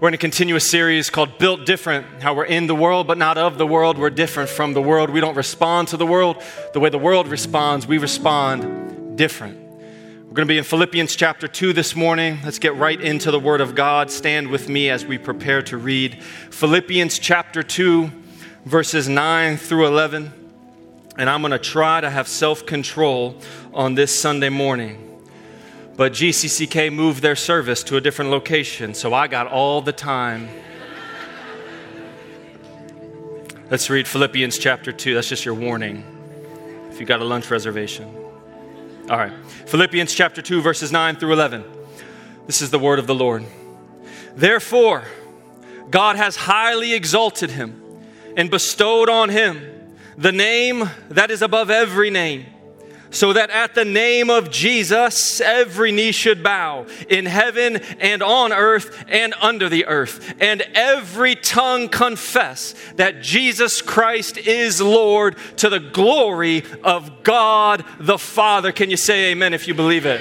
We're in a continuous series called Built Different, how we're in the world but not of the world. We're different from the world. We don't respond to the world the way the world responds, we respond different. We're going to be in Philippians chapter 2 this morning. Let's get right into the Word of God. Stand with me as we prepare to read Philippians chapter 2, verses 9 through 11. And I'm going to try to have self control on this Sunday morning. But GCCK moved their service to a different location, so I got all the time. Let's read Philippians chapter 2. That's just your warning if you got a lunch reservation. All right. Philippians chapter 2, verses 9 through 11. This is the word of the Lord. Therefore, God has highly exalted him and bestowed on him the name that is above every name so that at the name of Jesus, every knee should bow in heaven and on earth and under the earth, and every tongue confess that Jesus Christ is Lord to the glory of God the Father. Can you say amen if you believe it?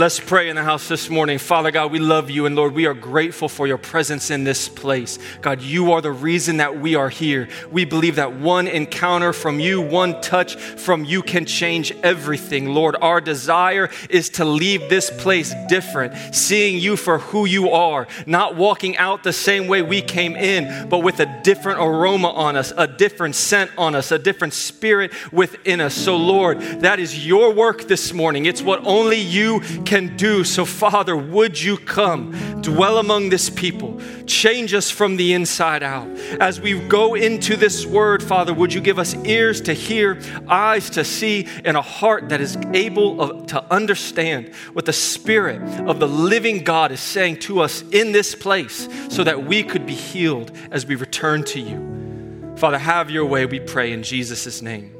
Let's pray in the house this morning. Father God, we love you, and Lord, we are grateful for your presence in this place. God, you are the reason that we are here. We believe that one encounter from you, one touch from you can change everything. Lord, our desire is to leave this place different, seeing you for who you are, not walking out the same way we came in, but with a different aroma on us, a different scent on us, a different spirit within us. So, Lord, that is your work this morning. It's what only you can do. So, Father, would you come, dwell among this people, change us from the inside out. As we go into this word, Father, would you give us ears to hear, eyes to see, and a heart that is able to understand what the Spirit of the living God is saying to us in this place so that we could be healed as we return to you. Father, have your way, we pray in Jesus' name.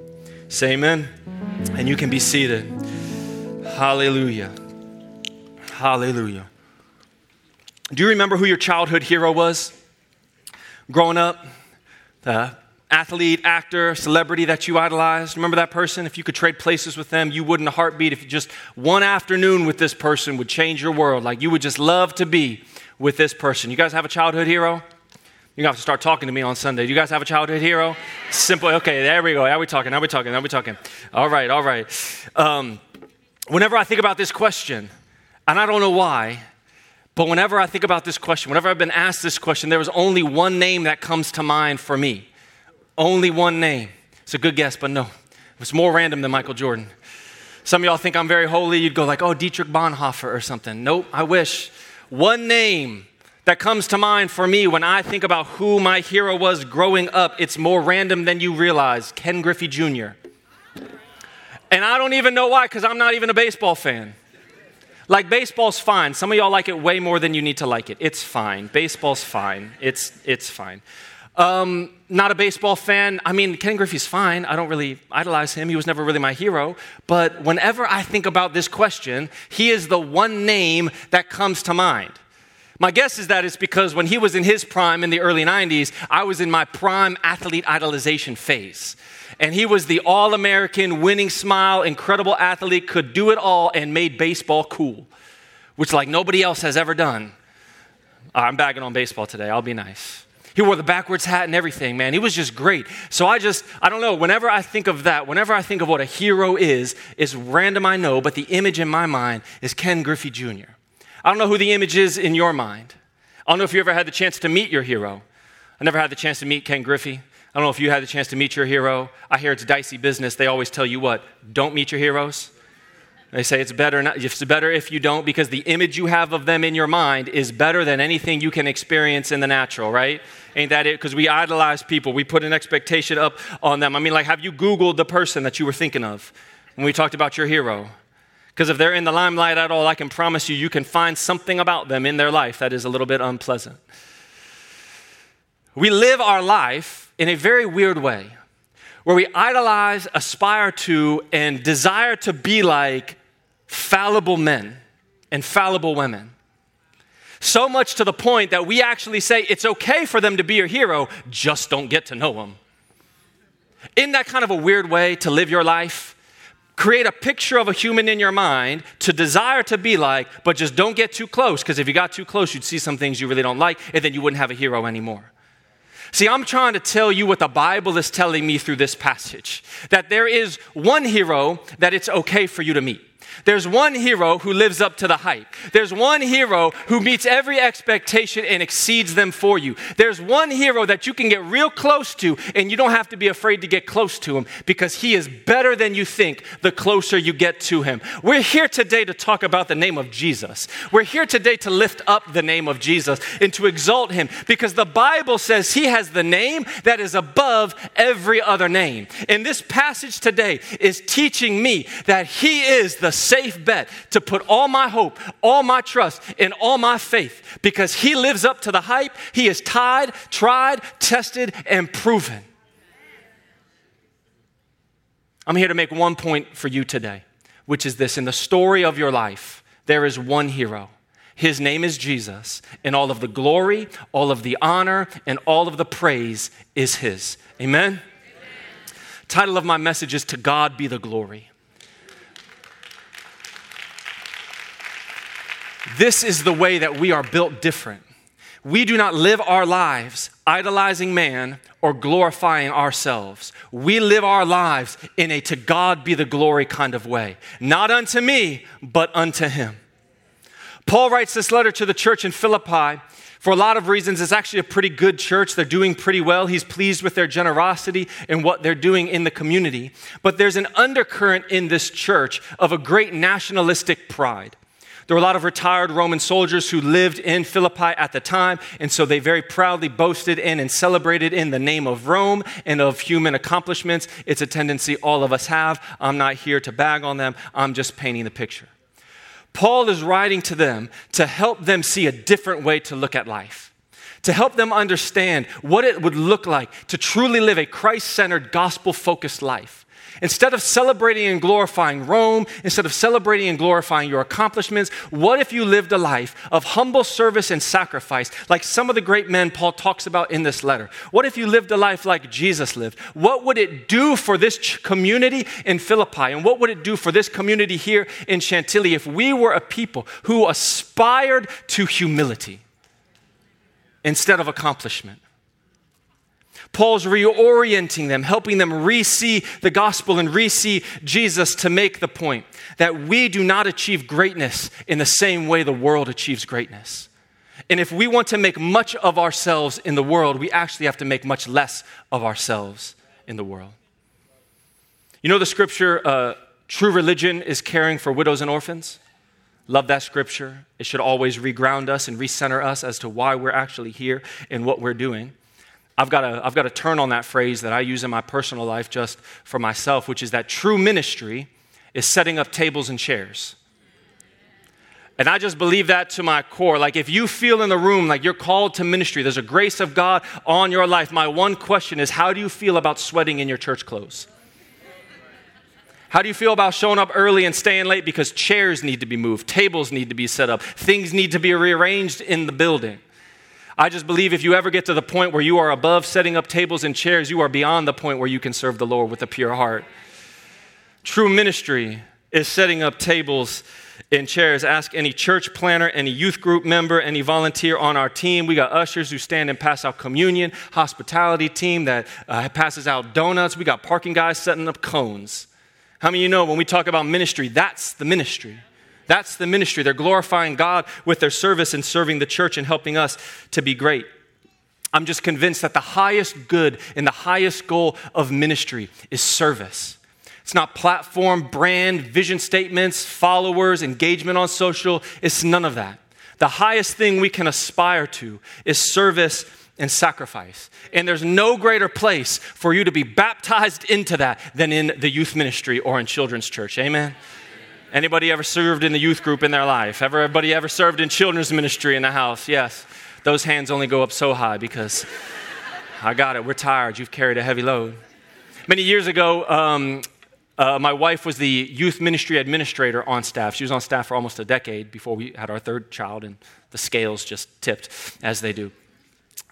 Say amen, and you can be seated. Hallelujah. Hallelujah. Do you remember who your childhood hero was? Growing up, the athlete, actor, celebrity that you idolized. Remember that person? If you could trade places with them, you wouldn't a heartbeat. If just one afternoon with this person would change your world, like you would just love to be with this person. You guys have a childhood hero? You have to start talking to me on Sunday. You guys have a childhood hero? Simple. Okay, there we go. Now we're talking. Now we're talking. Now we're talking. All right, all right. Um, whenever I think about this question, and I don't know why, but whenever I think about this question, whenever I've been asked this question, there was only one name that comes to mind for me. Only one name. It's a good guess, but no. It's more random than Michael Jordan. Some of y'all think I'm very holy. You'd go like, oh, Dietrich Bonhoeffer or something. Nope, I wish. One name that comes to mind for me when I think about who my hero was growing up, it's more random than you realize Ken Griffey Jr. And I don't even know why, because I'm not even a baseball fan. Like baseball's fine. Some of y'all like it way more than you need to like it. It's fine. Baseball's fine. It's it's fine. Um, not a baseball fan. I mean, Ken Griffey's fine. I don't really idolize him. He was never really my hero. But whenever I think about this question, he is the one name that comes to mind. My guess is that it's because when he was in his prime in the early 90s, I was in my prime athlete idolization phase and he was the all American, winning smile, incredible athlete, could do it all, and made baseball cool, which like nobody else has ever done. Ah, I'm bagging on baseball today, I'll be nice. He wore the backwards hat and everything, man. He was just great. So I just, I don't know, whenever I think of that, whenever I think of what a hero is, it's random, I know, but the image in my mind is Ken Griffey Jr. I don't know who the image is in your mind. I don't know if you ever had the chance to meet your hero. I never had the chance to meet Ken Griffey. I don't know if you had the chance to meet your hero. I hear it's dicey business. They always tell you what? Don't meet your heroes. They say it's better, not, it's better if you don't because the image you have of them in your mind is better than anything you can experience in the natural, right? Ain't that it? Because we idolize people. We put an expectation up on them. I mean, like, have you Googled the person that you were thinking of when we talked about your hero? Because if they're in the limelight at all, I can promise you, you can find something about them in their life that is a little bit unpleasant. We live our life in a very weird way where we idolize, aspire to, and desire to be like fallible men and fallible women. So much to the point that we actually say it's okay for them to be your hero, just don't get to know them. Isn't that kind of a weird way to live your life? Create a picture of a human in your mind to desire to be like, but just don't get too close, because if you got too close, you'd see some things you really don't like, and then you wouldn't have a hero anymore. See, I'm trying to tell you what the Bible is telling me through this passage that there is one hero that it's okay for you to meet. There's one hero who lives up to the hype. There's one hero who meets every expectation and exceeds them for you. There's one hero that you can get real close to, and you don't have to be afraid to get close to him because he is better than you think the closer you get to him. We're here today to talk about the name of Jesus. We're here today to lift up the name of Jesus and to exalt him because the Bible says he has the name that is above every other name. And this passage today is teaching me that he is the safe bet to put all my hope, all my trust, and all my faith because He lives up to the hype. He is tied, tried, tested, and proven. I'm here to make one point for you today, which is this in the story of your life, there is one hero. His name is Jesus, and all of the glory, all of the honor, and all of the praise is His. Amen? Amen. Title of my message is To God Be the Glory. This is the way that we are built different. We do not live our lives idolizing man or glorifying ourselves. We live our lives in a to God be the glory kind of way. Not unto me, but unto him. Paul writes this letter to the church in Philippi. For a lot of reasons, it's actually a pretty good church. They're doing pretty well. He's pleased with their generosity and what they're doing in the community. But there's an undercurrent in this church of a great nationalistic pride. There were a lot of retired Roman soldiers who lived in Philippi at the time, and so they very proudly boasted in and celebrated in the name of Rome and of human accomplishments. It's a tendency all of us have. I'm not here to bag on them, I'm just painting the picture. Paul is writing to them to help them see a different way to look at life to help them understand what it would look like to truly live a Christ centered, gospel focused life. Instead of celebrating and glorifying Rome, instead of celebrating and glorifying your accomplishments, what if you lived a life of humble service and sacrifice, like some of the great men Paul talks about in this letter? What if you lived a life like Jesus lived? What would it do for this community in Philippi? And what would it do for this community here in Chantilly if we were a people who aspired to humility instead of accomplishment? Paul's reorienting them, helping them re see the gospel and re see Jesus to make the point that we do not achieve greatness in the same way the world achieves greatness. And if we want to make much of ourselves in the world, we actually have to make much less of ourselves in the world. You know the scripture, uh, true religion is caring for widows and orphans? Love that scripture. It should always reground us and recenter us as to why we're actually here and what we're doing. I've got, to, I've got turn on that phrase that I use in my personal life just for myself, which is that true ministry is setting up tables and chairs. And I just believe that to my core. Like, if you feel in the room like you're called to ministry, there's a grace of God on your life, my one question is how do you feel about sweating in your church clothes? How do you feel about showing up early and staying late because chairs need to be moved, tables need to be set up, things need to be rearranged in the building? I just believe if you ever get to the point where you are above setting up tables and chairs, you are beyond the point where you can serve the Lord with a pure heart. True ministry is setting up tables and chairs. Ask any church planner, any youth group member, any volunteer on our team. We got ushers who stand and pass out communion, hospitality team that uh, passes out donuts. We got parking guys setting up cones. How many of you know when we talk about ministry, that's the ministry? That's the ministry. They're glorifying God with their service and serving the church and helping us to be great. I'm just convinced that the highest good and the highest goal of ministry is service. It's not platform, brand, vision statements, followers, engagement on social. It's none of that. The highest thing we can aspire to is service and sacrifice. And there's no greater place for you to be baptized into that than in the youth ministry or in children's church. Amen. Anybody ever served in the youth group in their life? Everybody ever served in children's ministry in the house? Yes. Those hands only go up so high because I got it. We're tired. You've carried a heavy load. Many years ago, um, uh, my wife was the youth ministry administrator on staff. She was on staff for almost a decade before we had our third child, and the scales just tipped as they do.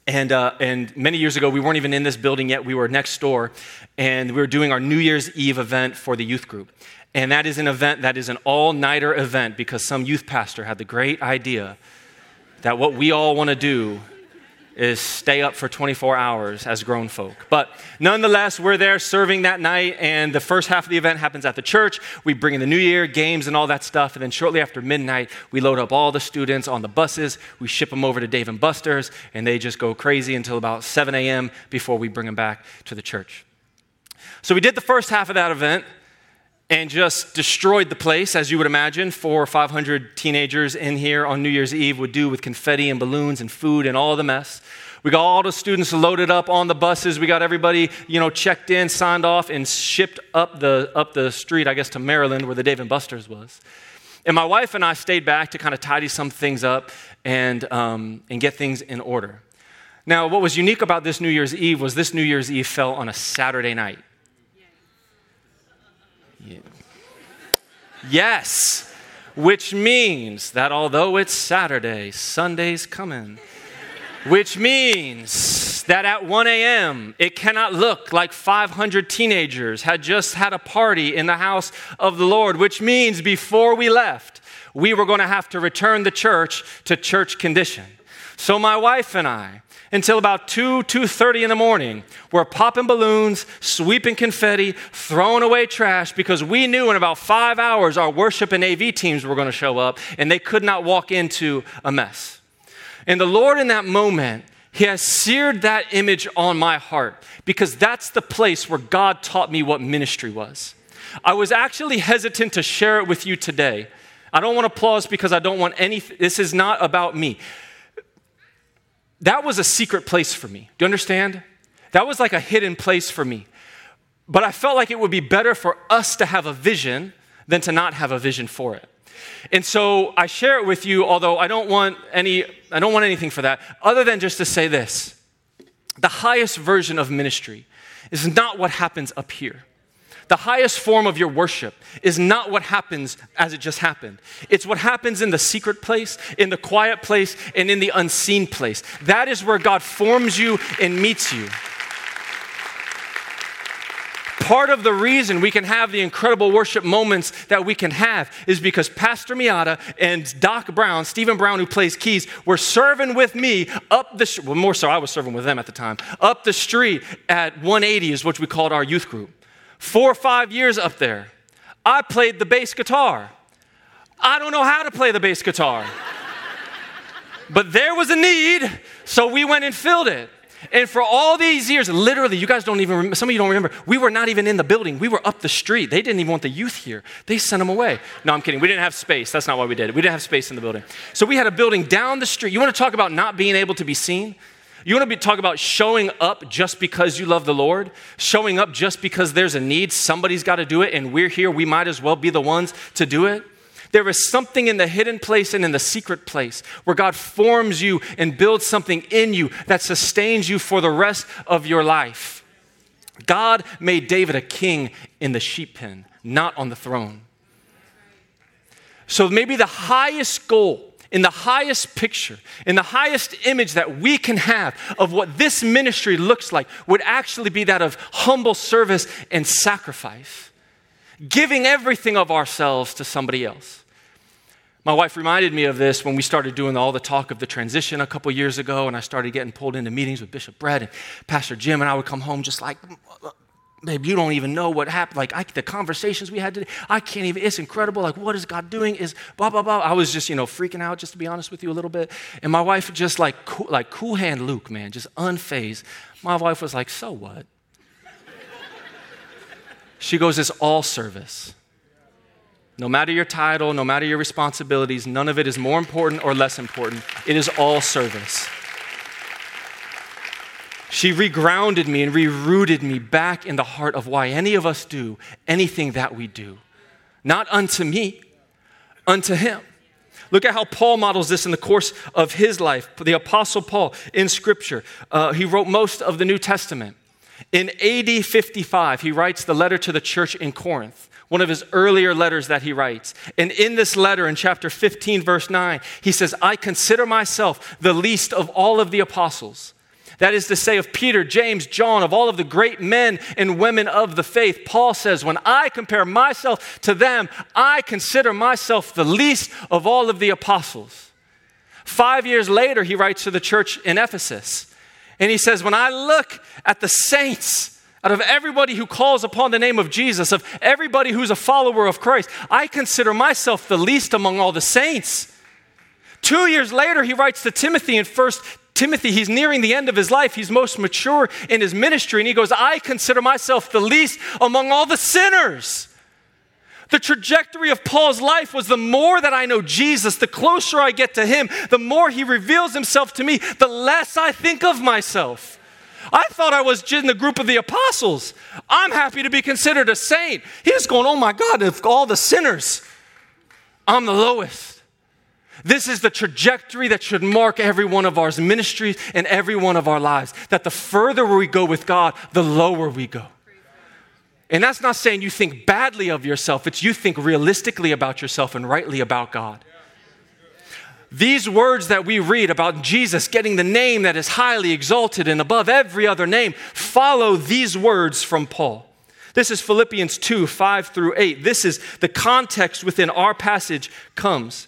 And, uh, and many years ago, we weren't even in this building yet. We were next door, and we were doing our New Year's Eve event for the youth group. And that is an event that is an all nighter event because some youth pastor had the great idea that what we all want to do is stay up for 24 hours as grown folk. But nonetheless, we're there serving that night, and the first half of the event happens at the church. We bring in the New Year, games, and all that stuff. And then shortly after midnight, we load up all the students on the buses. We ship them over to Dave and Buster's, and they just go crazy until about 7 a.m. before we bring them back to the church. So we did the first half of that event and just destroyed the place, as you would imagine, four or 500 teenagers in here on New Year's Eve would do with confetti and balloons and food and all the mess. We got all the students loaded up on the buses. We got everybody, you know, checked in, signed off, and shipped up the, up the street, I guess, to Maryland, where the Dave and Buster's was. And my wife and I stayed back to kind of tidy some things up and, um, and get things in order. Now, what was unique about this New Year's Eve was this New Year's Eve fell on a Saturday night. Yes, which means that although it's Saturday, Sunday's coming. which means that at 1 a.m., it cannot look like 500 teenagers had just had a party in the house of the Lord, which means before we left, we were going to have to return the church to church condition. So my wife and I, until about 2, 2.30 in the morning. We're popping balloons, sweeping confetti, throwing away trash because we knew in about five hours our worship and AV teams were going to show up and they could not walk into a mess. And the Lord in that moment, He has seared that image on my heart because that's the place where God taught me what ministry was. I was actually hesitant to share it with you today. I don't want applause because I don't want any, this is not about me that was a secret place for me. Do you understand? That was like a hidden place for me. But I felt like it would be better for us to have a vision than to not have a vision for it. And so I share it with you, although I don't want any, I don't want anything for that, other than just to say this. The highest version of ministry is not what happens up here. The highest form of your worship is not what happens as it just happened. It's what happens in the secret place, in the quiet place, and in the unseen place. That is where God forms you and meets you. Part of the reason we can have the incredible worship moments that we can have is because Pastor Miata and Doc Brown, Stephen Brown, who plays keys, were serving with me up the, well, more so, I was serving with them at the time, up the street at 180 is what we called our youth group four or five years up there. I played the bass guitar. I don't know how to play the bass guitar. but there was a need, so we went and filled it. And for all these years, literally, you guys don't even remember, some of you don't remember, we were not even in the building. We were up the street. They didn't even want the youth here. They sent them away. No, I'm kidding. We didn't have space. That's not why we did it. We didn't have space in the building. So we had a building down the street. You want to talk about not being able to be seen? You want to be, talk about showing up just because you love the Lord? Showing up just because there's a need, somebody's got to do it, and we're here, we might as well be the ones to do it? There is something in the hidden place and in the secret place where God forms you and builds something in you that sustains you for the rest of your life. God made David a king in the sheep pen, not on the throne. So maybe the highest goal in the highest picture, in the highest image that we can have of what this ministry looks like, would actually be that of humble service and sacrifice, giving everything of ourselves to somebody else. My wife reminded me of this when we started doing all the talk of the transition a couple years ago, and I started getting pulled into meetings with Bishop Brett and Pastor Jim, and I would come home just like, babe, you don't even know what happened. Like I, the conversations we had today, I can't even. It's incredible. Like what is God doing? Is blah blah blah. I was just you know freaking out, just to be honest with you a little bit. And my wife just like cool, like cool hand Luke, man, just unfazed. My wife was like, so what? she goes, it's all service. No matter your title, no matter your responsibilities, none of it is more important or less important. It is all service. She regrounded me and rerooted me back in the heart of why any of us do anything that we do. Not unto me, unto Him. Look at how Paul models this in the course of his life. The Apostle Paul in Scripture, uh, he wrote most of the New Testament. In AD 55, he writes the letter to the church in Corinth, one of his earlier letters that he writes. And in this letter, in chapter 15, verse 9, he says, I consider myself the least of all of the apostles That is to say, of Peter, James, John, of all of the great men and women of the faith, Paul says, When I compare myself to them, I consider myself the least of all of the apostles. Five years later, he writes to the church in Ephesus, and he says, When I look at the saints, out of everybody who calls upon the name of Jesus, of everybody who's a follower of Christ, I consider myself the least among all the saints. Two years later, he writes to Timothy in 1 Timothy, he's nearing the end of his life. He's most mature in his ministry. And he goes, I consider myself the least among all the sinners. The trajectory of Paul's life was the more that I know Jesus, the closer I get to him, the more he reveals himself to me, the less I think of myself. I thought I was in the group of the apostles. I'm happy to be considered a saint. He's going, oh my God, of all the sinners, I'm the lowest. This is the trajectory that should mark every one of our ministries and every one of our lives. That the further we go with God, the lower we go. And that's not saying you think badly of yourself, it's you think realistically about yourself and rightly about God. These words that we read about Jesus getting the name that is highly exalted and above every other name follow these words from Paul. This is Philippians 2 5 through 8. This is the context within our passage comes.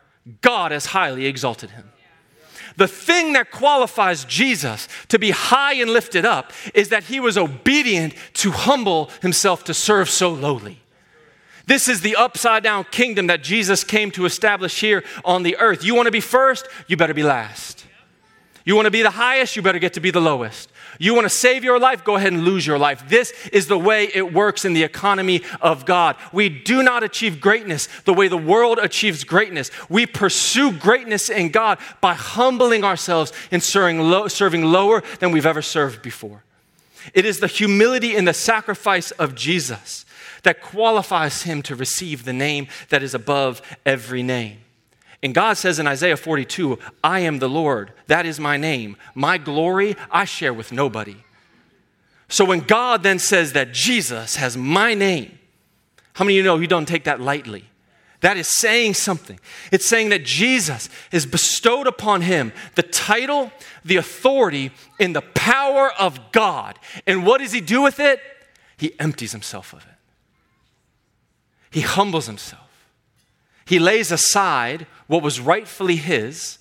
God has highly exalted him. The thing that qualifies Jesus to be high and lifted up is that he was obedient to humble himself to serve so lowly. This is the upside down kingdom that Jesus came to establish here on the earth. You want to be first, you better be last. You want to be the highest, you better get to be the lowest. You want to save your life? Go ahead and lose your life. This is the way it works in the economy of God. We do not achieve greatness the way the world achieves greatness. We pursue greatness in God by humbling ourselves and serving, serving lower than we've ever served before. It is the humility and the sacrifice of Jesus that qualifies him to receive the name that is above every name. And God says in Isaiah 42, I am the Lord, that is my name. My glory I share with nobody. So when God then says that Jesus has my name, how many of you know you don't take that lightly? That is saying something. It's saying that Jesus has bestowed upon him the title, the authority, and the power of God. And what does he do with it? He empties himself of it. He humbles himself. He lays aside what was rightfully his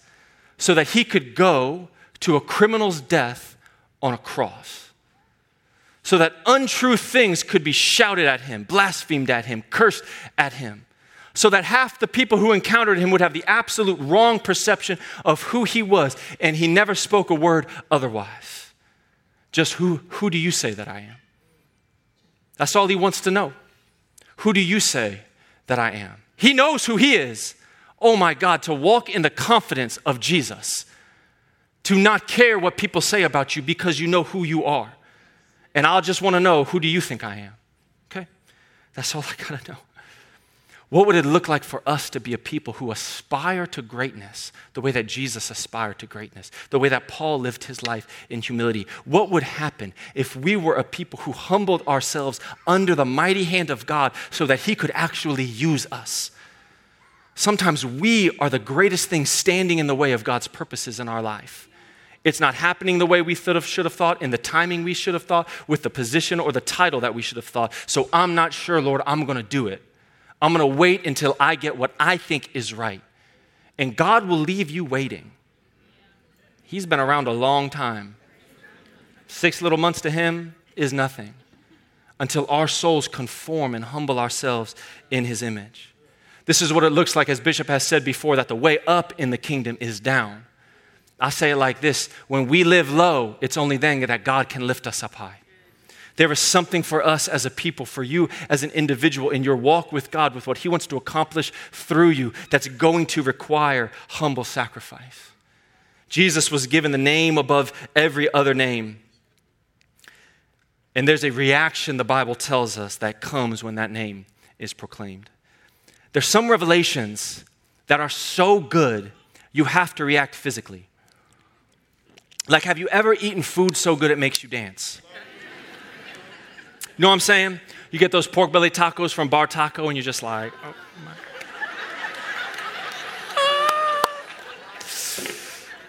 so that he could go to a criminal's death on a cross. So that untrue things could be shouted at him, blasphemed at him, cursed at him. So that half the people who encountered him would have the absolute wrong perception of who he was, and he never spoke a word otherwise. Just who, who do you say that I am? That's all he wants to know. Who do you say that I am? He knows who he is oh my God, to walk in the confidence of Jesus, to not care what people say about you because you know who you are. And I'll just want to know who do you think I am? Okay? That's all I got to know. What would it look like for us to be a people who aspire to greatness the way that Jesus aspired to greatness, the way that Paul lived his life in humility? What would happen if we were a people who humbled ourselves under the mighty hand of God so that he could actually use us? Sometimes we are the greatest thing standing in the way of God's purposes in our life. It's not happening the way we should have, thought, in the timing we should have thought, with the position or the title that we should have thought. So I'm not sure, Lord, I'm going to do it. I'm going to wait until I get what I think is right. And God will leave you waiting. He's been around a long time. Six little months to Him is nothing until our souls conform and humble ourselves in His image. This is what it looks like, as Bishop has said before, that the way up in the kingdom is down. I say it like this when we live low, it's only then that God can lift us up high. There is something for us as a people, for you as an individual in your walk with God, with what He wants to accomplish through you, that's going to require humble sacrifice. Jesus was given the name above every other name. And there's a reaction, the Bible tells us, that comes when that name is proclaimed. There's some revelations that are so good, you have to react physically. Like, have you ever eaten food so good it makes you dance? You know what I'm saying? You get those pork belly tacos from Bar Taco, and you're just like, oh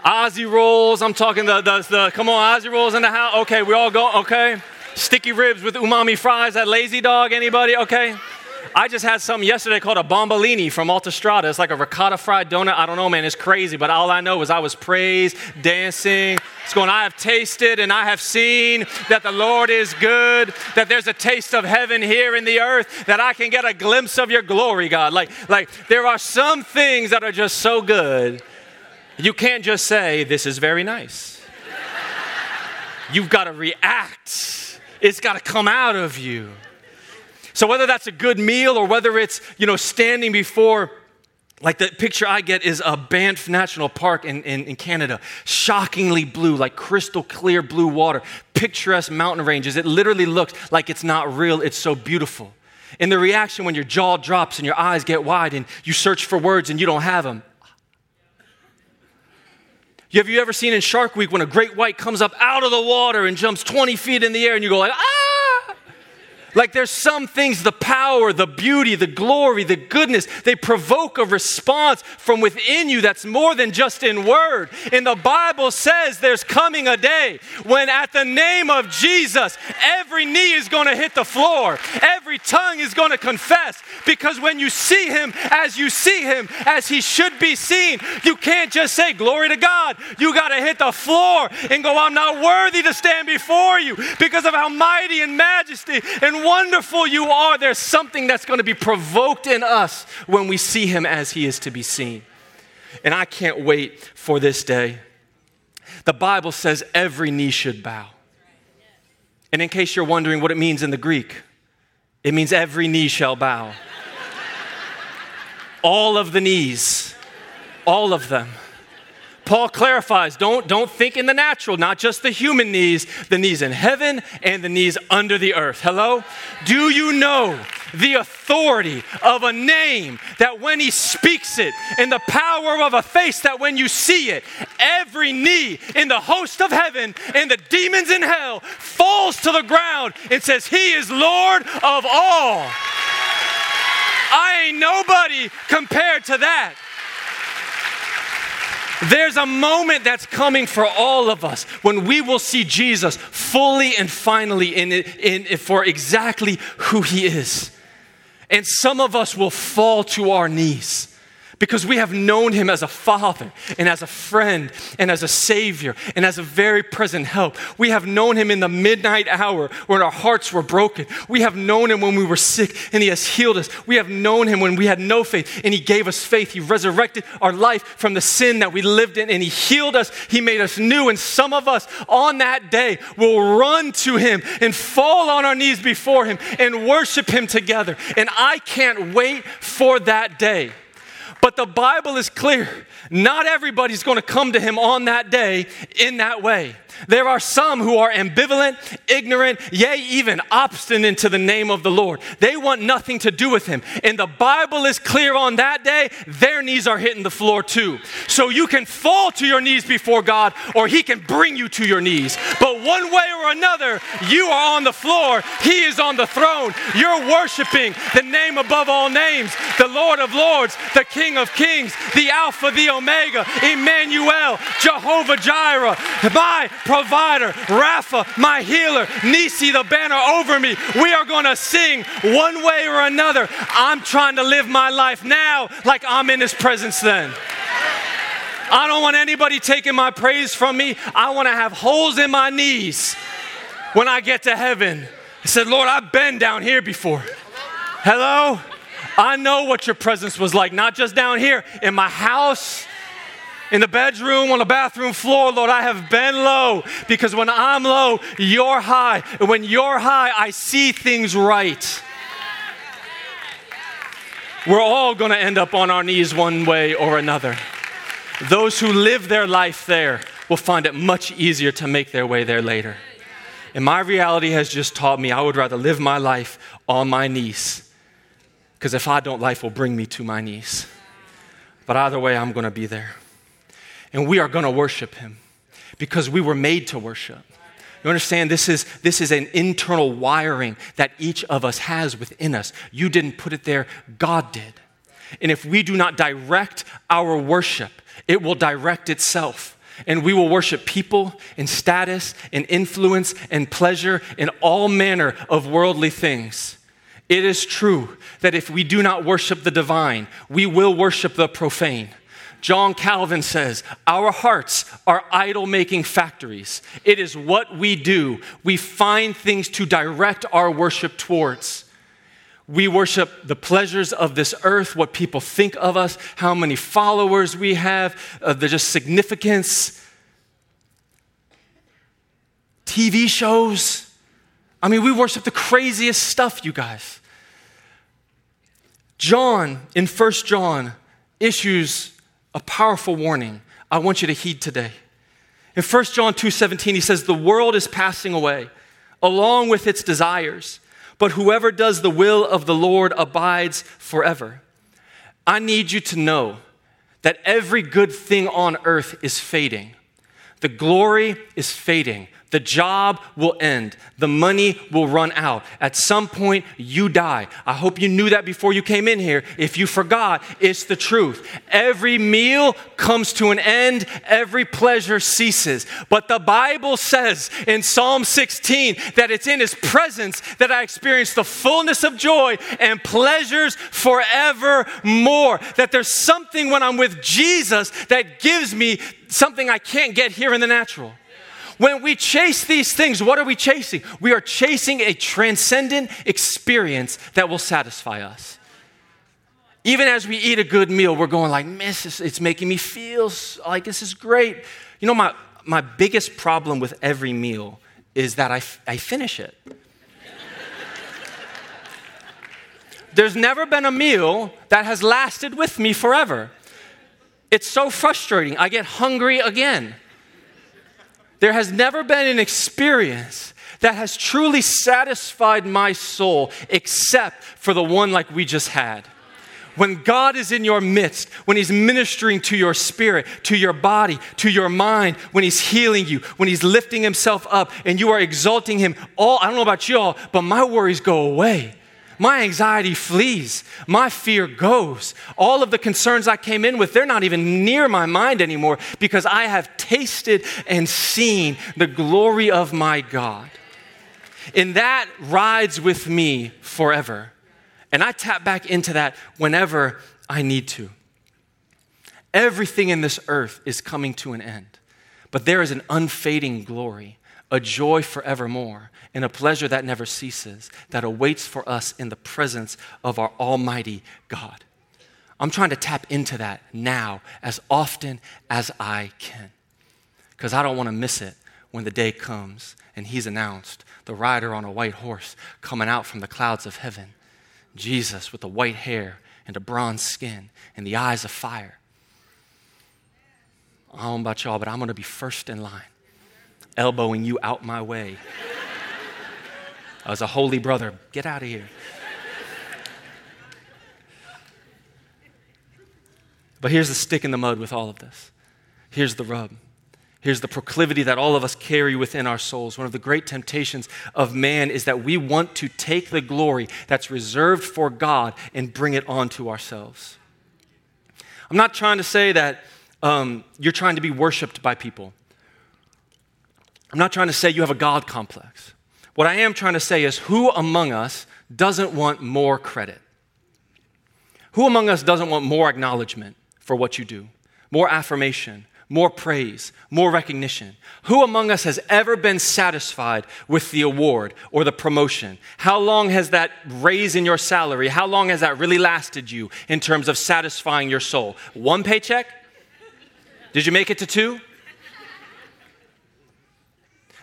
ah. Aussie rolls. I'm talking the, the, the, come on, Aussie rolls in the house. Okay, we all go, okay. Sticky ribs with umami fries at Lazy Dog. Anybody? Okay. I just had something yesterday called a bombolini from Alta Strada. It's like a ricotta fried donut. I don't know, man. It's crazy, but all I know is I was praised, dancing. It's going, I have tasted and I have seen that the Lord is good, that there's a taste of heaven here in the earth, that I can get a glimpse of your glory, God. Like, like there are some things that are just so good. You can't just say, This is very nice. You've got to react. It's got to come out of you. So whether that's a good meal or whether it's, you know, standing before like the picture I get is a Banff National Park in, in, in, Canada, shockingly blue, like crystal clear blue water, picturesque mountain ranges. It literally looks like it's not real, it's so beautiful. And the reaction when your jaw drops and your eyes get wide and you search for words and you don't have them. Have you ever seen in Shark Week when a great white comes up out of the water and jumps 20 feet in the air and you go like, ah? Like there's some things, the power, the beauty, the glory, the goodness, they provoke a response from within you that's more than just in word. And the Bible says there's coming a day when at the name of Jesus, every knee is going to hit the floor, every tongue is going to confess. Because when you see him as you see him, as he should be seen, you can't just say, Glory to God. You got to hit the floor and go, I'm not worthy to stand before you because of how mighty and majesty and wonderful you are, there's something that's going to be provoked in us when we see him as he is to be seen. And I can't wait for this day. The Bible says every knee should bow. And in case you're wondering what it means in the Greek, it means every knee shall bow. all of the knees, all of them. Paul clarifies don't, don't think in the natural, not just the human knees, the knees in heaven and the knees under the earth. Hello? Do you know the authority of a name that when he speaks it, and the power of a face that when you see it, every knee in the host of heaven and the demons in hell falls to the ground and says, He is Lord of all. I ain't nobody compared to that. There's a moment that's coming for all of us when we will see Jesus fully and finally in, in, in, for exactly who he is. And some of us will fall to our knees because we have known him as a father and as a friend and as a savior and as a very present help. We have known him in the midnight hour when our hearts were broken. We have known him when we were sick and he has healed us. We have known him when we had no faith and he gave us faith. He resurrected our life from the sin that we lived in and he healed us. He made us new. And some of us on that day will run to him and fall on our knees before him and worship him together. And I can't wait for that day. But the Bible is clear. Not everybody's going to come to him on that day in that way. There are some who are ambivalent, ignorant, yea, even obstinate to the name of the Lord. They want nothing to do with him. And the Bible is clear on that day, their knees are hitting the floor too. So you can fall to your knees before God, or he can bring you to your knees. But one way or another, you are on the floor, he is on the throne. You're worshiping the name above all names, the Lord of Lords, the King of Kings, the Alpha, the Omega, Emmanuel, Jehovah Jireh, my provider, Rapha, my healer, Nissi, the banner over me. We are going to sing one way or another. I'm trying to live my life now like I'm in His presence then. I don't want anybody taking my praise from me. I want to have holes in my knees when I get to heaven. I said, Lord, I've been down here before. Hello? I know what your presence was like, not just down here, in my house, in the bedroom, on the bathroom floor, Lord, I have been low because when I'm low, you're high. And when you're high, I see things right. We're all going to end up on our knees one way or another. Those who live their life there will find it much easier to make their way there later. And my reality has just taught me I would rather live my life on my knees. Because if I don't, life will bring me to my knees. But either way, I'm going to be there. And we are going to worship Him because we were made to worship. You understand? This is, this is an internal wiring that each of us has within us. You didn't put it there, God did. And if we do not direct our worship, it will direct itself. And we will worship people and status and influence and pleasure and all manner of worldly things. It is true that if we do not worship the divine, we will worship the profane. John Calvin says, Our hearts are idol making factories. It is what we do. We find things to direct our worship towards. We worship the pleasures of this earth, what people think of us, how many followers we have, uh, the just significance. TV shows. I mean, we worship the craziest stuff, you guys. John, in First John, issues a powerful warning I want you to heed today. In 1 John 2:17 he says the world is passing away along with its desires but whoever does the will of the Lord abides forever. I need you to know that every good thing on earth is fading. The glory is fading. The job will end. The money will run out. At some point, you die. I hope you knew that before you came in here. If you forgot, it's the truth. Every meal comes to an end, every pleasure ceases. But the Bible says in Psalm 16 that it's in His presence that I experience the fullness of joy and pleasures forevermore. That there's something when I'm with Jesus that gives me something I can't get here in the natural. When we chase these things, what are we chasing? We are chasing a transcendent experience that will satisfy us. Even as we eat a good meal, we're going like, miss, it's making me feel like this is great. You know, my, my biggest problem with every meal is that I, I finish it. There's never been a meal that has lasted with me forever. It's so frustrating. I get hungry again. There has never been an experience that has truly satisfied my soul except for the one like we just had. When God is in your midst, when He's ministering to your spirit, to your body, to your mind, when He's healing you, when He's lifting Himself up and you are exalting Him, all, I don't know about y'all, but my worries go away. My anxiety flees. My fear goes. All of the concerns I came in with, they're not even near my mind anymore because I have tasted and seen the glory of my God. And that rides with me forever. And I tap back into that whenever I need to. Everything in this earth is coming to an end, but there is an unfading glory, a joy forevermore and a pleasure that never ceases that awaits for us in the presence of our Almighty God. I'm trying to tap into that now as often as I can because I don't want to miss it when the day comes and He's announced the rider on a white horse coming out from the clouds of heaven, Jesus with the white hair and a bronze skin and the eyes of fire. I don't know about y'all, but I'm going to be first in line, elbowing you out my way as a holy brother. Get out of here. But here's the stick in the mud with all of this. Here's the rub. Here's the proclivity that all of us carry within our souls. One of the great temptations of man is that we want to take the glory that's reserved for God and bring it onto ourselves. I'm not trying to say that um, you're trying to be worshiped by people. I'm not trying to say you have a God complex. What I am trying to say is who among us doesn't want more credit? Who among us doesn't want more acknowledgement for what you do, more affirmation, more praise, more recognition? Who among us has ever been satisfied with the award or the promotion? How long has that raise in your salary, how long has that really lasted you in terms of satisfying your soul? One paycheck? Did you make it to two?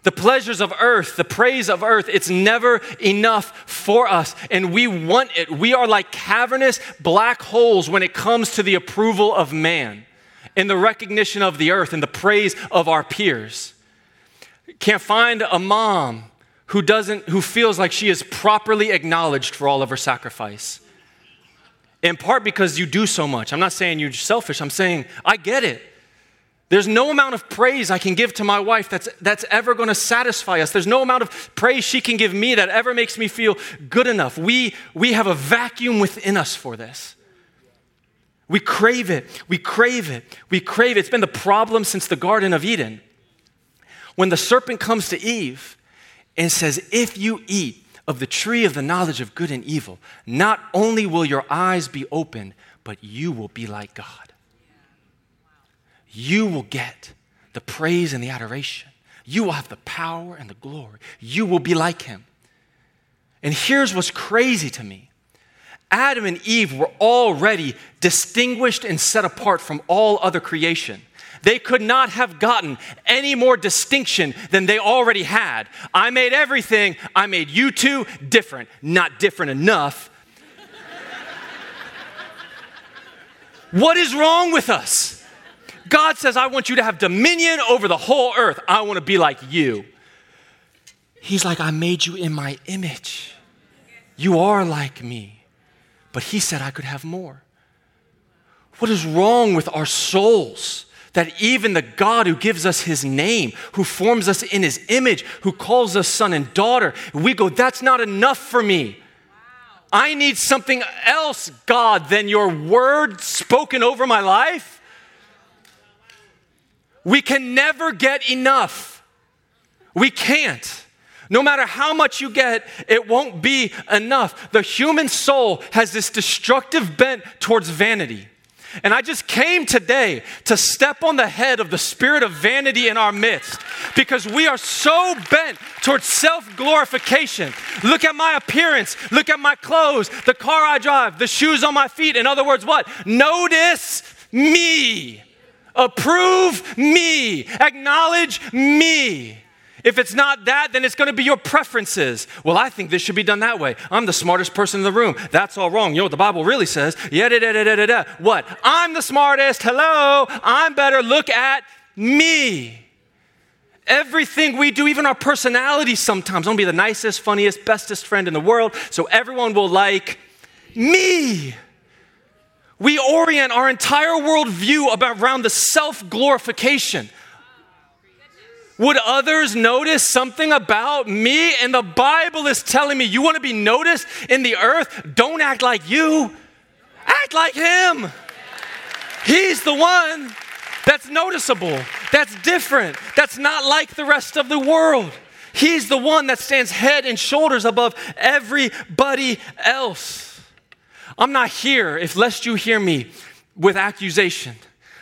The pleasures of earth, the praise of earth, it's never enough for us. And we want it. We are like cavernous black holes when it comes to the approval of man. and the recognition of the earth and the praise of our peers. Can't find a mom who doesn't who feels like she is properly acknowledged for all of her sacrifice. In part because you do so much. I'm not saying you're selfish. I'm saying I get it. There's no amount of praise I can give to my wife that's, that's ever going to satisfy us. There's no amount of praise she can give me that ever makes me feel good enough. We, we have a vacuum within us for this. We crave it. We crave it. We crave it. It's been the problem since the Garden of Eden. When the serpent comes to Eve and says, If you eat of the tree of the knowledge of good and evil, not only will your eyes be opened, but you will be like God you will get the praise and the adoration. You will have the power and the glory. You will be like him. And here's what's crazy to me Adam and Eve were already distinguished and set apart from all other creation. They could not have gotten any more distinction than they already had. I made everything, I made you two different, not different enough. what is wrong with us? God says, I want you to have dominion over the whole earth. I want to be like you. He's like, I made you in my image. You are like me. But He said I could have more. What is wrong with our souls? That even the God who gives us His name, who forms us in His image, who calls us son and daughter, we go, that's not enough for me. I need something else, God, than your word spoken over my life. We can never get enough. We can't. No matter how much you get, it won't be enough. The human soul has this destructive bent towards vanity. And I just came today to step on the head of the spirit of vanity in our midst because we are so bent towards self glorification. Look at my appearance, look at my clothes, the car I drive, the shoes on my feet. In other words, what? Notice me. Approve me. Acknowledge me. If it's not that, then it's going to be your preferences. Well, I think this should be done that way. I'm the smartest person in the room. That's all wrong. You know what the Bible really says? Yeah, da, da, da, da, da. What? I'm the smartest. Hello. I'm better. Look at me. Everything we do, even our personality sometimes, I want to be the nicest, funniest, bestest friend in the world so everyone will like me. We orient our entire worldview about, around the self glorification. Would others notice something about me? And the Bible is telling me you want to be noticed in the earth? Don't act like you, act like Him. He's the one that's noticeable, that's different, that's not like the rest of the world. He's the one that stands head and shoulders above everybody else. I'm not here, if lest you hear me, with accusation.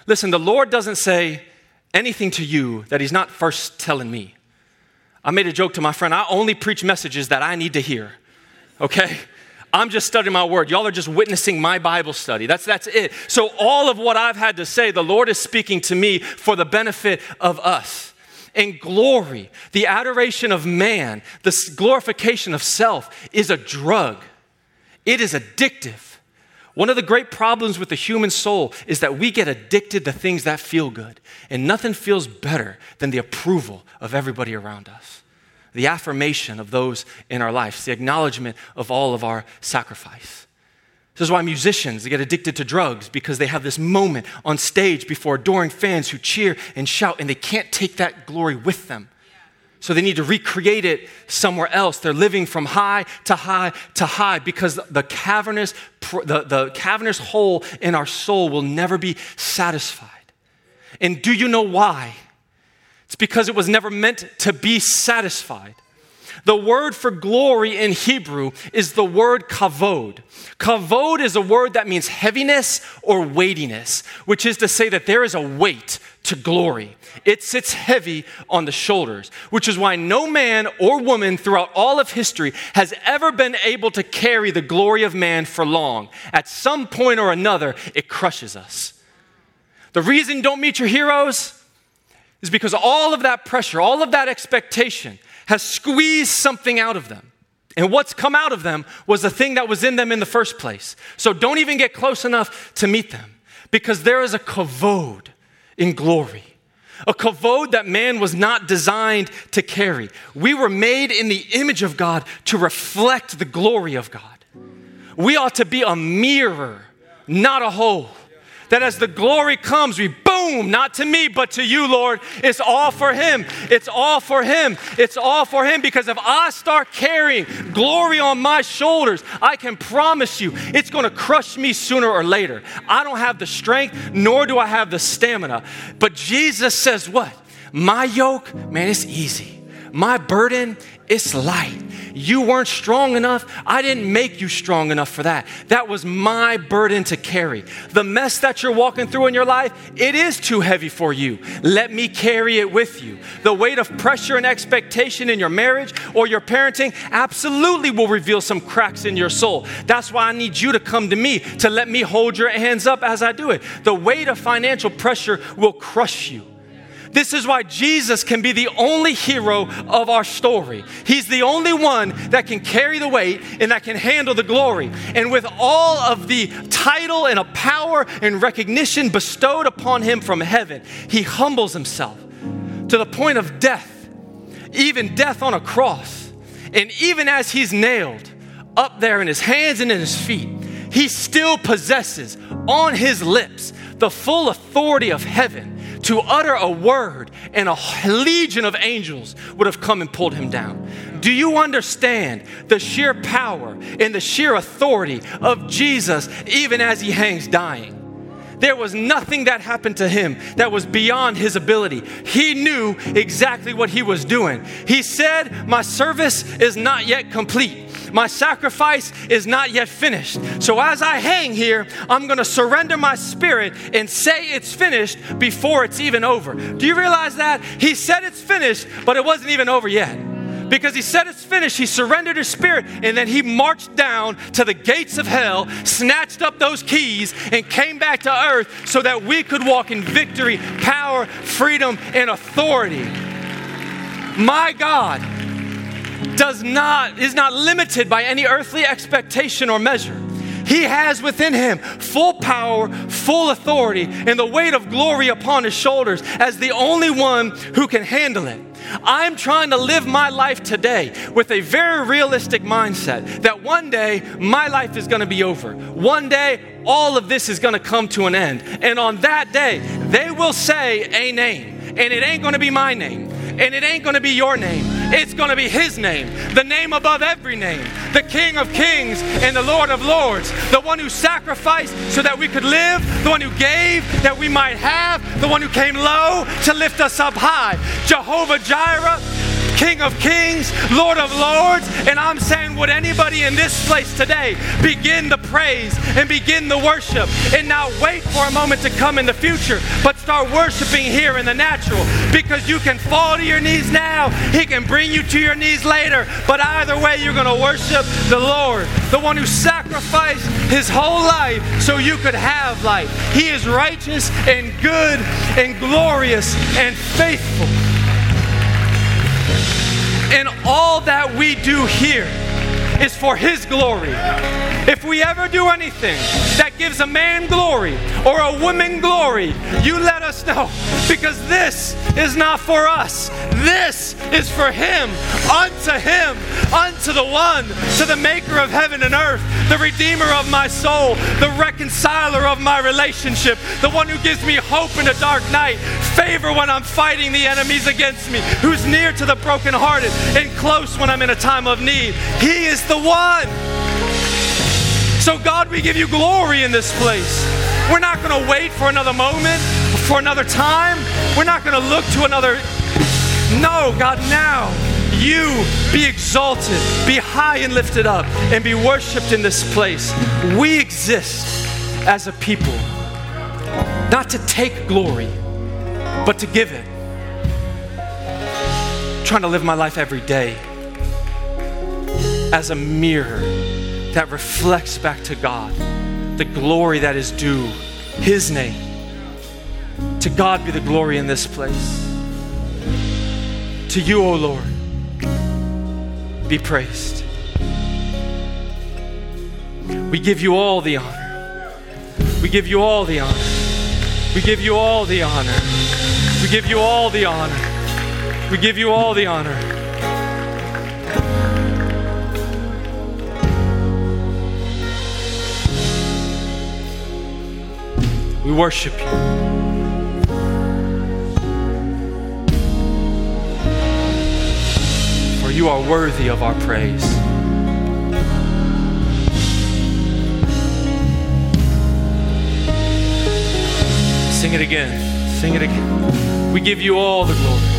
Listen, the Lord doesn't say anything to you that He's not first telling me. I made a joke to my friend I only preach messages that I need to hear, okay? I'm just studying my word. Y'all are just witnessing my Bible study. That's, that's it. So, all of what I've had to say, the Lord is speaking to me for the benefit of us. And glory, the adoration of man, the glorification of self is a drug. It is addictive. One of the great problems with the human soul is that we get addicted to things that feel good. And nothing feels better than the approval of everybody around us, the affirmation of those in our lives, the acknowledgement of all of our sacrifice. This is why musicians get addicted to drugs because they have this moment on stage before adoring fans who cheer and shout, and they can't take that glory with them. So they need to recreate it somewhere else. They're living from high to high to high because the cavernous, the, the cavernous hole in our soul will never be satisfied. And do you know why? It's because it was never meant to be satisfied. The word for glory in Hebrew is the word kavod. Kavod is a word that means heaviness or weightiness, which is to say that there is a weight to glory. It sits heavy on the shoulders, which is why no man or woman throughout all of history has ever been able to carry the glory of man for long. At some point or another, it crushes us. The reason don't meet your heroes is because all of that pressure, all of that expectation has squeezed something out of them. And what's come out of them was the thing that was in them in the first place. So don't even get close enough to meet them because there is a kavod in glory. A kavod that man was not designed to carry. We were made in the image of God to reflect the glory of God. We ought to be a mirror, not a hole. That as the glory comes, we boom, not to me, but to you, Lord. It's all for Him. It's all for Him. It's all for Him because if I start carrying glory on my shoulders, I can promise you it's going to crush me sooner or later. I don't have the strength, nor do I have the stamina. But Jesus says, What? My yoke, man, it's easy. My burden, it's light. You weren't strong enough. I didn't make you strong enough for that. That was my burden to carry. The mess that you're walking through in your life, it is too heavy for you. Let me carry it with you. The weight of pressure and expectation in your marriage or your parenting absolutely will reveal some cracks in your soul. That's why I need you to come to me to let me hold your hands up as I do it. The weight of financial pressure will crush you. This is why Jesus can be the only hero of our story. He's the only one that can carry the weight and that can handle the glory. And with all of the title and a power and recognition bestowed upon him from heaven, he humbles himself to the point of death, even death on a cross. And even as he's nailed up there in his hands and in his feet, he still possesses on his lips the full authority of heaven to utter a word, and a legion of angels would have come and pulled him down. Do you understand the sheer power and the sheer authority of Jesus even as he hangs dying? There was nothing that happened to him that was beyond his ability. He knew exactly what he was doing. He said, My service is not yet complete. My sacrifice is not yet finished. So as I hang here, I'm going to surrender my spirit and say it's finished before it's even over. Do you realize that? He said it's finished, but it wasn't even over yet because he said it's finished. He surrendered his spirit and then he marched down to the gates of hell, snatched up those keys, and came back to earth so that we could walk in victory, power, freedom, and authority. My God does not is not limited by any earthly expectation or measure. He has within him full power, full authority, and the weight of glory upon his shoulders as the only one who can handle it. I'm trying to live my life today with a very realistic mindset that one day my life is going to be over. One day all of this is going to come to an end. And on that day, they will say a name, and it ain't going to be my name, and it ain't going to be your name. It's going to be His name, the name above every name, the King of kings and the Lord of lords, the one who sacrificed so that we could live, the one who gave that we might have, the one who came low to lift us up high. Jehovah Jireh, King of Kings, Lord of Lords. And I'm saying, would anybody in this place today begin the praise and begin the worship and not wait for a moment to come in the future, but start worshiping here in the natural? Because you can fall to your knees now, He can bring you to your knees later. But either way, you're going to worship the Lord, the one who sacrificed His whole life so you could have life. He is righteous and good and glorious and faithful. And all that we do here is for His glory. If we ever do anything that gives a man glory or a woman glory, you let us know because this is not for us. This is for Him, unto Him, unto the one, to the Maker of heaven and earth, the Redeemer of my soul, the reconciler of my relationship, the one who gives me hope in a dark night, favor when I'm fighting the enemies against me, who's near to the brokenhearted and close when I'm in a time of need. He is the one. So, God, we give you glory in this place. We're not going to wait for another moment, for another time. We're not going to look to another. No, God, now you be exalted, be high and lifted up, and be worshiped in this place. We exist as a people, not to take glory, but to give it. I'm trying to live my life every day as a mirror that reflects back to God the glory that is due His name. To God be the glory in this place. To you, O Lord, be praised. We give you all the honor. We give you all the honor. We give you all the honor. We give you all the honor. We give you all the honor. We worship you. For you are worthy of our praise. Sing it again. Sing it again. We give you all the glory.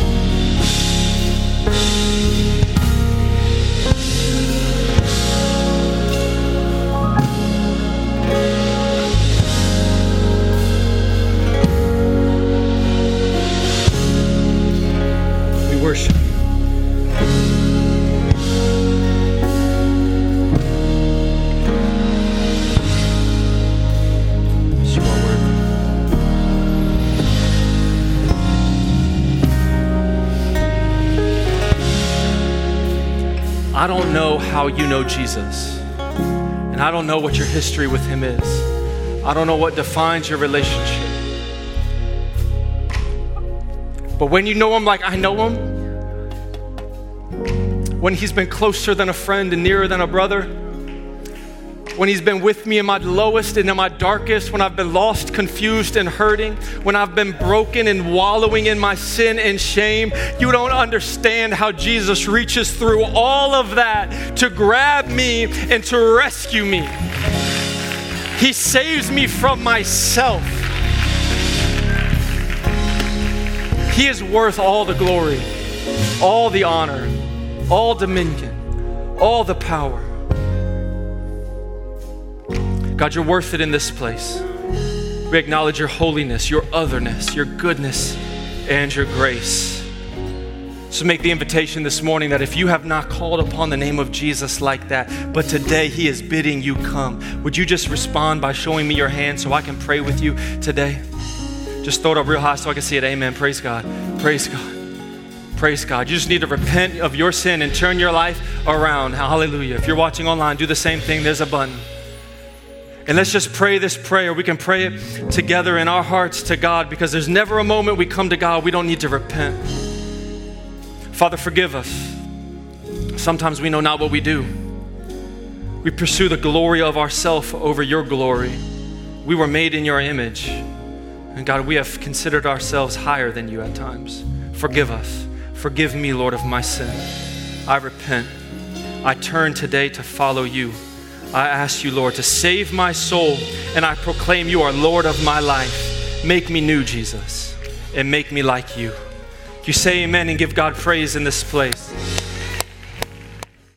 I don't know how you know Jesus. And I don't know what your history with him is. I don't know what defines your relationship. But when you know him like I know him, when he's been closer than a friend and nearer than a brother, when He's been with me in my lowest and in my darkest, when I've been lost, confused, and hurting, when I've been broken and wallowing in my sin and shame. You don't understand how Jesus reaches through all of that to grab me and to rescue me. He saves me from myself. He is worth all the glory, all the honor, all dominion, all the power. God, you're worth it in this place. We acknowledge your holiness, your otherness, your goodness, and your grace. So make the invitation this morning that if you have not called upon the name of Jesus like that, but today he is bidding you come, would you just respond by showing me your hand so I can pray with you today? Just throw it up real high so I can see it. Amen. Praise God. Praise God. Praise God. You just need to repent of your sin and turn your life around. Hallelujah. If you're watching online, do the same thing. There's a button. And let's just pray this prayer. We can pray it together in our hearts to God because there's never a moment we come to God we don't need to repent. Father, forgive us. Sometimes we know not what we do. We pursue the glory of ourself over your glory. We were made in your image. And God, we have considered ourselves higher than you at times. Forgive us. Forgive me, Lord, of my sin. I repent. I turn today to follow you. I ask you, Lord, to save my soul, and I proclaim you are Lord of my life. Make me new, Jesus, and make me like you. You say amen and give God praise in this place.